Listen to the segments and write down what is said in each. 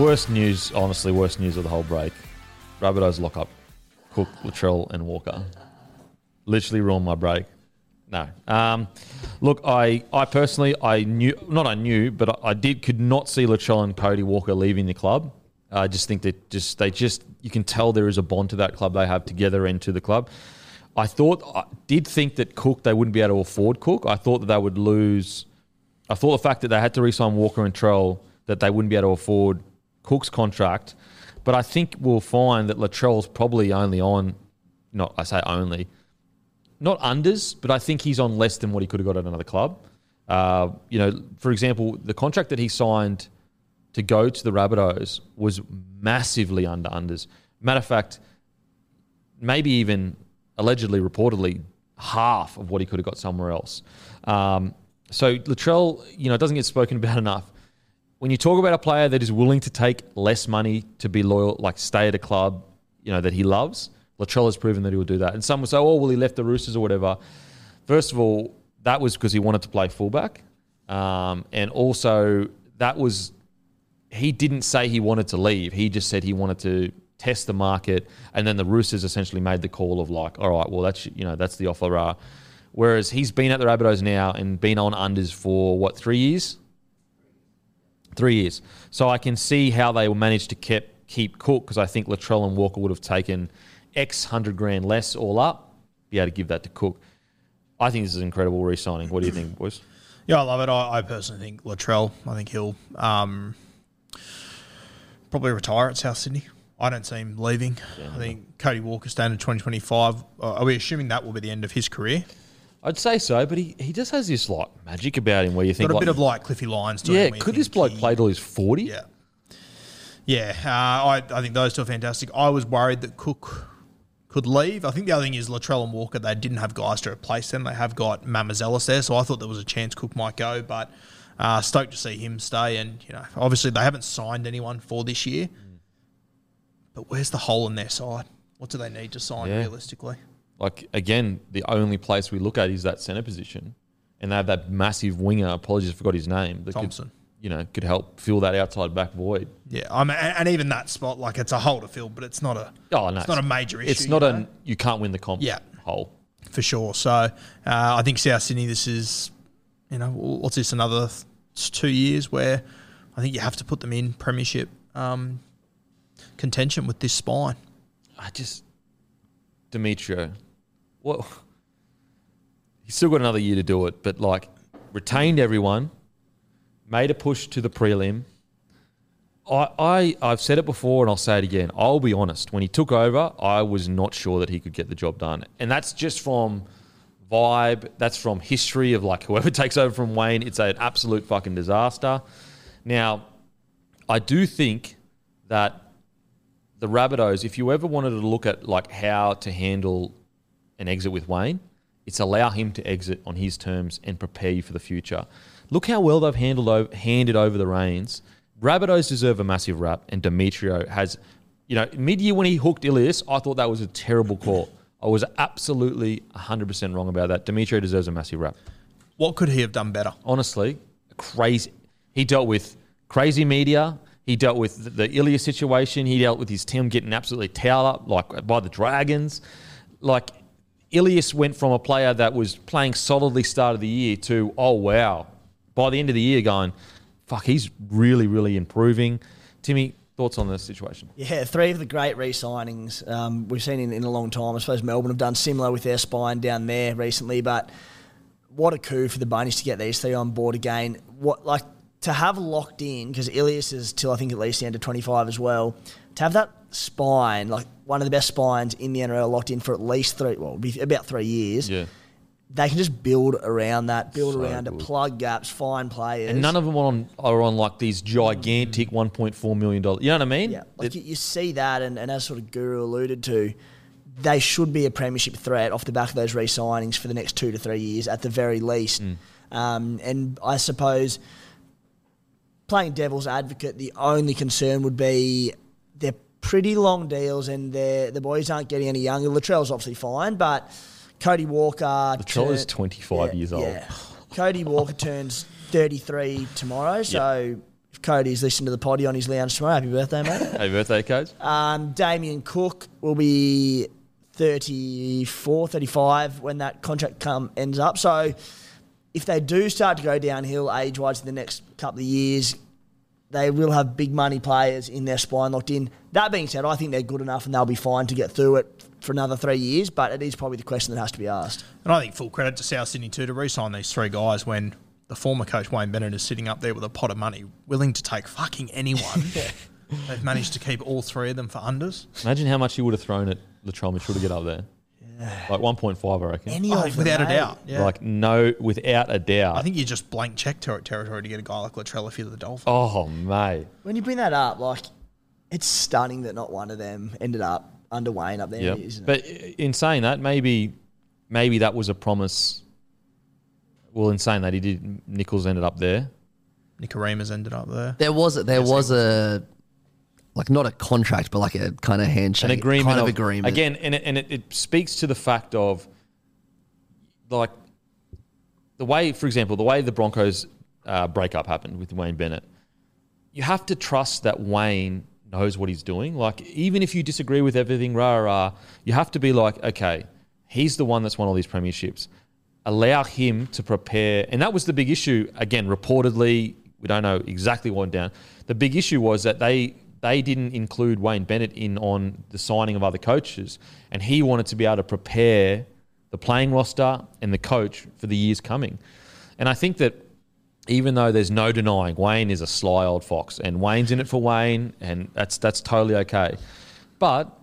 Worst news, honestly, worst news of the whole break. Rabbitohs lock up Cook, Latrell, and Walker. Literally ruined my break. No. Um, look, I, I personally, I knew, not I knew, but I, I did, could not see Latrell and Cody Walker leaving the club. I just think that just, they just, you can tell there is a bond to that club they have together and to the club. I thought, I did think that Cook, they wouldn't be able to afford Cook. I thought that they would lose I thought the fact that they had to re-sign Walker and Trell that they wouldn't be able to afford Cook's contract, but I think we'll find that Latrell's probably only on, not I say only, not unders, but I think he's on less than what he could have got at another club. Uh, you know, for example, the contract that he signed to go to the Rabbitohs was massively under unders. Matter of fact, maybe even allegedly, reportedly, half of what he could have got somewhere else. Um, so Latrell, you know, doesn't get spoken about enough. When you talk about a player that is willing to take less money to be loyal, like stay at a club, you know, that he loves, Latrell has proven that he will do that. And some will say, oh, well, he left the Roosters or whatever. First of all, that was because he wanted to play fullback. Um, and also, that was, he didn't say he wanted to leave. He just said he wanted to test the market. And then the Roosters essentially made the call of like, all right, well, that's, you know, that's the offer. Whereas he's been at the Rabbitohs now and been on unders for what, three years? Three years. So I can see how they will manage to keep, keep Cook because I think Latrell and Walker would have taken X hundred grand less all up, be able to give that to Cook. I think this is an incredible re signing. What do you think, boys? Yeah, I love it. I, I personally think Latrell. I think he'll um, probably retire at South Sydney. I don't see him leaving. I think Cody Walker staying in 2025. Uh, are we assuming that will be the end of his career? I'd say so, but he, he just has this like magic about him where you think Got a like, bit of like Cliffy Lyons to him. yeah, where you could this think bloke he- play till he's forty? Yeah. Yeah, uh, I, I think those two are fantastic. I was worried that Cook could leave. I think the other thing is Latrell and Walker, they didn't have guys to replace them. They have got Mamouzelos there, so I thought there was a chance Cook might go, but uh, stoked to see him stay. And, you know, obviously they haven't signed anyone for this year, but where's the hole in their side? What do they need to sign Yeah. realistically? Like again, the only place we look at is that centre position, and they have that massive winger. Apologies, I forgot his name. That Thompson. Could, you know, could help fill that outside back void. Yeah, I mean, and, even that spot, like it's a hole to fill, but it's not a, Oh no, it's not a major issue. It's not you a you can't win the comp. Yeah. hole. for sure. So uh, I think South Sydney, this is, you know, what's this, another th- two years where I think you have to put them in premiership um, contention with this spine. I just Demetriou, what? He's still got another year to do it, but like retained everyone, made a push to the prelim. I, I I've said it before and I'll say it again. I'll be honest. When he took over, I was not sure that he could get the job done, and that's just from vibe. That's from history of like whoever takes over from Wayne. It's an absolute fucking disaster. Now, I do think that the Rabbitohs, if you ever wanted to look at like how to handle an exit with Wayne, It's allow him to exit on his terms and prepare you for the future. Look how well they've handled over, handed over the reins. Rabbitohs deserve a massive rap, and Demetriou has, you know, mid-year when he hooked Ilias, I thought that was a terrible call. I was absolutely 100% wrong about that. Demetriou deserves a massive rap. What could he have done better? Honestly, crazy. He dealt with crazy media. He dealt with the, the Ilias situation. He dealt with his team getting absolutely towed up, like by the Dragons. Like Ilias went from a player that was playing solidly start of the year to oh wow, by the end of the year going, fuck, he's really really improving. Timmy, thoughts on the situation? Yeah, three of the great re-signings um, we've seen in, in a long time. I suppose Melbourne have done similar with their spine down there recently, but what a coup for the Bunnies to get these three on board again. What like to have locked in because Ilias is till I think at least the end of twenty five as well. To have that spine, like one of the best spines in the NRL, locked in for at least three, well, be about three years. Yeah. They can just build around that, build So around it, plug gaps, find players. And none of them are on are on like these gigantic one point four million dollars. You know what I mean? Yeah, like you, you see that, and, and as sort of Guru alluded to, they should be a premiership threat off the back of those re-signings for the next two to three years at the very least. Mm. Um, and I suppose playing devil's advocate, the only concern would be they're pretty long deals, and the boys aren't getting any younger. Latrell's obviously fine, but Cody Walker. Latrell is turn- 25 years old. Cody Walker turns 33 tomorrow, so. If Cody's listening to the potty on his lounge tomorrow, happy birthday, mate. Happy birthday, coach. Um, Damien Cook will be 34, 35 when that contract come ends up. So if they do start to go downhill age-wise in the next couple of years, they will have big money players in their spine locked in. That being said, I think they're good enough and they'll be fine to get through it for another three years, but it is probably the question that has to be asked. And I think full credit to South Sydney too to re-sign these three guys when the former coach Wayne Bennett is sitting up there with a pot of money, willing to take fucking anyone. They've managed to keep all three of them for unders. Imagine how much he would have thrown at Latrell Mitchell to get up there. Like 1.5, I reckon. Any Oh, of them, without a mate. doubt. Yeah. Like, no, without a doubt. I think you just blank check ter- territory to get a guy like Latrell if you're the Dolphins. oh, mate. When you bring that up, like, it's stunning that not one of them ended up under Wayne up there, Yeah. isn't it? But uh, in saying that, maybe maybe that was a promise. Well, in saying that, he did. Nicholls ended up there. Nikorima's ended up there. There was there was a like not a contract, but like a kind of handshake, An agreement. kind of, of- agreement. Again, and it, and it, it speaks to the fact of like the way, for example, the way the Broncos uh, breakup happened with Wayne Bennett. You have to trust that Wayne knows what he's doing. Like, even if you disagree with everything, rah, rah, rah, you have to be like, okay, he's the one that's won all these premierships. Allow him to prepare. And that was the big issue. Again, reportedly, we don't know exactly what went down. The big issue was that they they didn't include Wayne Bennett in on the signing of other coaches. And he wanted to be able to prepare the playing roster and the coach for the years coming. And I think that even though there's no denying Wayne is a sly old fox and Wayne's in it for Wayne and that's that's totally okay. But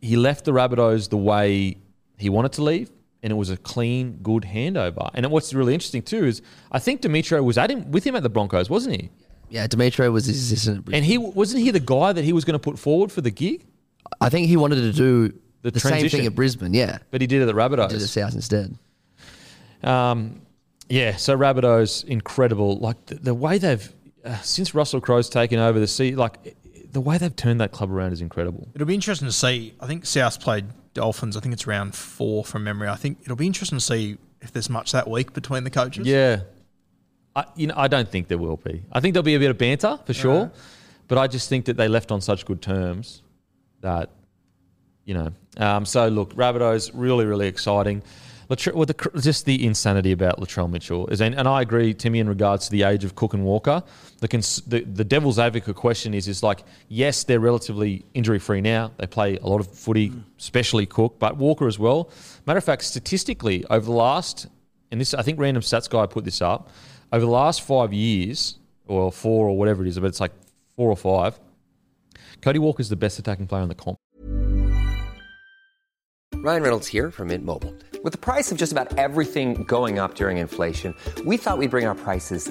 he left the Rabbitohs the way he wanted to leave and it was a clean, good handover. And what's really interesting too is I think Demetriou was at him with him at the Broncos, wasn't he? Yeah, Demetriou was his assistant. And he wasn't he the guy that he was going to put forward for the gig, I think he wanted to do The the, same transition. thing at Brisbane. Yeah, but he did it at Rabbitohs. did it South instead. Um, yeah, so Rabbitohs incredible. Like the, the way they've uh, since Russell Crowe's taken over the sea, like the way they've turned that club around is incredible. It'll be interesting to see. I think South played Dolphins. I think it's round four from memory. I think it'll be interesting to see if there's much that week between the coaches. Yeah, I, you know, I don't think there will be. I think there'll be a bit of banter for sure, but I just think that they left on such good terms that you know. Um, so look, Rabbitohs really, really exciting. Well, the, just the insanity about Latrell Mitchell is, and, and I agree, Timmy, in regards to the age of Cook and Walker. The, cons- the the devil's advocate question is, is like, yes, they're relatively injury free now. They play a lot of footy, especially Cook, but Walker as well. Matter of fact, statistically, over the last, and this I think Random Stats Guy put this up, over the last five years, or four or whatever it is, but it's like four or five. Cody Walker is the best attacking player in the comp. Ryan Reynolds here from Mint Mobile. With the price of just about everything going up during inflation, we thought we'd bring our prices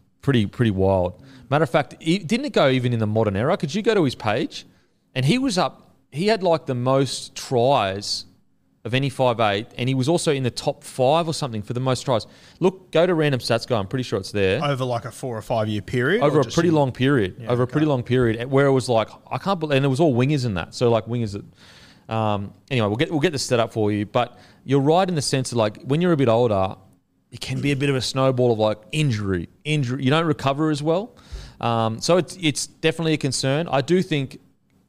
pretty pretty wild. Matter of fact, he, didn't it go even in the modern era? Could you go to his page, and he was up. He had like the most tries of any five eight, and he was also in the top five or something for the most tries. Look, go to random stats guy. I'm pretty sure it's there over like a four or five year period. over a pretty in- long period. Yeah, over a pretty long period, where it was like I can't believe, and it was all wingers in that. So like wingers that. Um, anyway, we'll get we'll get this set up for you, but you're right in the sense of like when you're a bit older, it can be a bit of a snowball of like injury, injury. You don't recover as well, um, so it's it's definitely a concern. I do think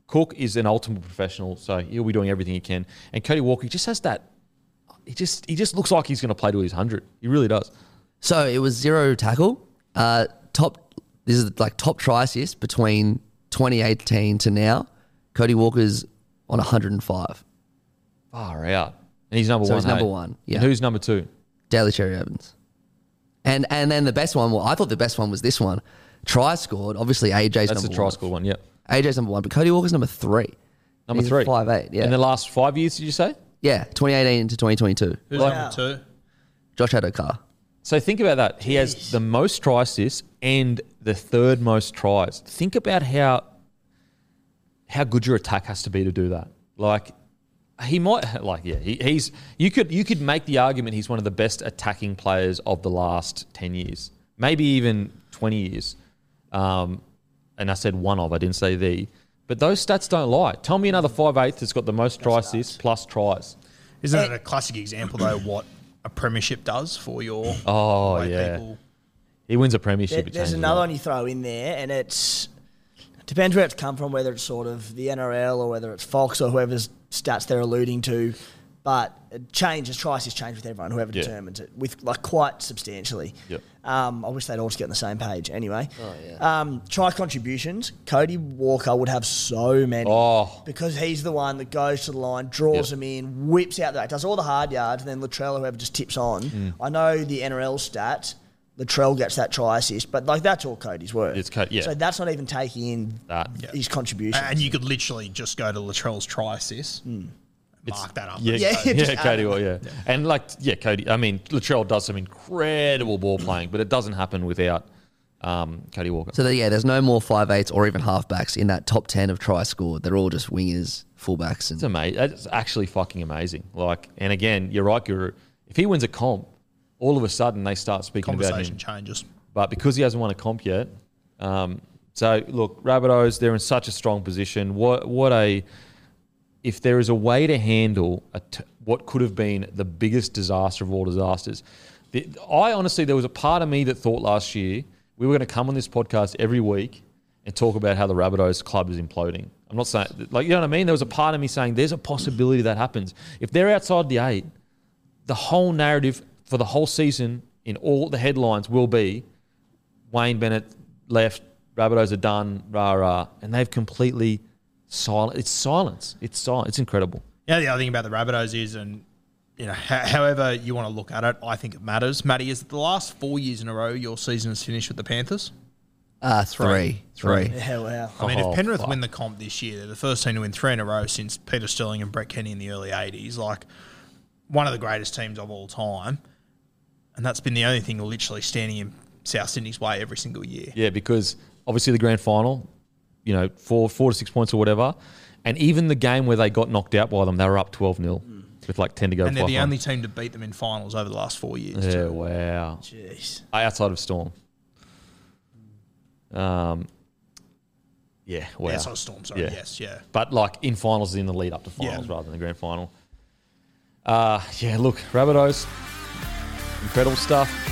Cook is an ultimate professional, so he'll be doing everything he can. And Cody Walker just has that. He just he just looks like he's going to play to his hundred. He really does. So it was zero tackle. Uh, top. This is like top try assist between 2018 to now. Cody Walker's on 105. Far out, and he's number So one. he's number one, yeah. And who's number two? Daly Cherry Evans. And and then the best one. Well, I thought the best one was this one. Try scored. Obviously, AJ's That's number the try one. score one. Yeah. AJ's number one, but Cody Walker's number three. Number He's three. five eight. Yeah. In the last five years, did you say? yeah, 2018 to 2022. Who's Like- number two? Josh Addo-Carr. So think about that. He has the most try assists and the third most tries. Think about how how good your attack has to be to do that. Like he might like yeah, he, he's you could you could make the argument he's one of the best attacking players of the last 10 years. Maybe even 20 years. Um, and I said one of, I didn't say the. But those stats don't lie. Tell me another five eighth that's got the most try assists plus tries. Isn't it a classic example though? What a premiership does for your Oh way yeah. people He wins a premiership. There- there's another one you throw in there, and it's depends where it's come from, whether it's sort of the NRL or whether it's Fox or whoever's stats they're alluding to. But it changes, tries has changed with everyone, whoever Yeah. determines it, with like quite substantially. Yep. Um, I wish they'd all just get on the same page. Anyway, um, try contributions. Cody Walker would have so many Oh. because he's the one that goes to the line, draws Yep. them in, whips out the back, does all the hard yards, and then Latrell, whoever just tips on. Mm. I know the NRL stat. Latrell gets that try assist, but like that's all Cody's work. It's Co- yeah. So that's not even taking in That. his contribution. and you could literally just go to Latrell's try assist, Hmm. mark that up. Yeah, Yeah, yeah, just Cody. it. Well, yeah. and like yeah, Cody. I mean, Latrell does some incredible ball playing, but it doesn't happen without um, Cody Walker. So that, yeah, there's no more five eights or even halfbacks in that top 10 of try scored. They're all just wingers, fullbacks, and It's amazing. It's actually fucking amazing. Like, and again, you're right, Guru. If he wins a comp, all of a sudden they start speaking about him. Conversation changes. But because he hasn't won a comp yet, um, so look, Rabbitohs, they're in such a strong position. What what a if there is a way to handle a t- what could have been the biggest disaster of all disasters. The, I honestly, there was a part of me that thought last year we were going to come on this podcast every week and talk about how the Rabbitohs club is imploding. I'm not saying, like, you know what I mean? There was a part of me saying there's a possibility that happens. If they're outside the eight, the whole narrative for the whole season in all the headlines will be Wayne Bennett left, Rabbitohs are done, rah rah, and they've completely silent. It's silence. It's silent. It's incredible. Yeah, the other thing about the Rabbitohs is, and you know, ho- however you want to look at it, I think it matters. Matty, is it the last four years in a row your season has finished with the Panthers? uh, three. Three. yeah, wow. I mean, Oh, if Penrith fuck. win the comp this year, they're the first team to win three in a row since Peter Sterling and Brett Kenny in the early 80s. Like, one of the greatest teams of all time. And that's been the only thing literally standing in South Sydney's way every single year. Yeah, because obviously the grand final, you know, four four to six points or whatever, and even the game where they got knocked out by them, they were up twelve 0 with like ten to go. And they're the only team to beat them in finals over the last four years. Yeah, too. wow. Jeez. Outside of Storm. Um. Yeah, wow. Yeah, so Storm, sorry, yes, yeah. But like in finals, in the lead up to Yeah. finals rather than the grand final. Uh, yeah, look, Rabbitohs, incredible stuff.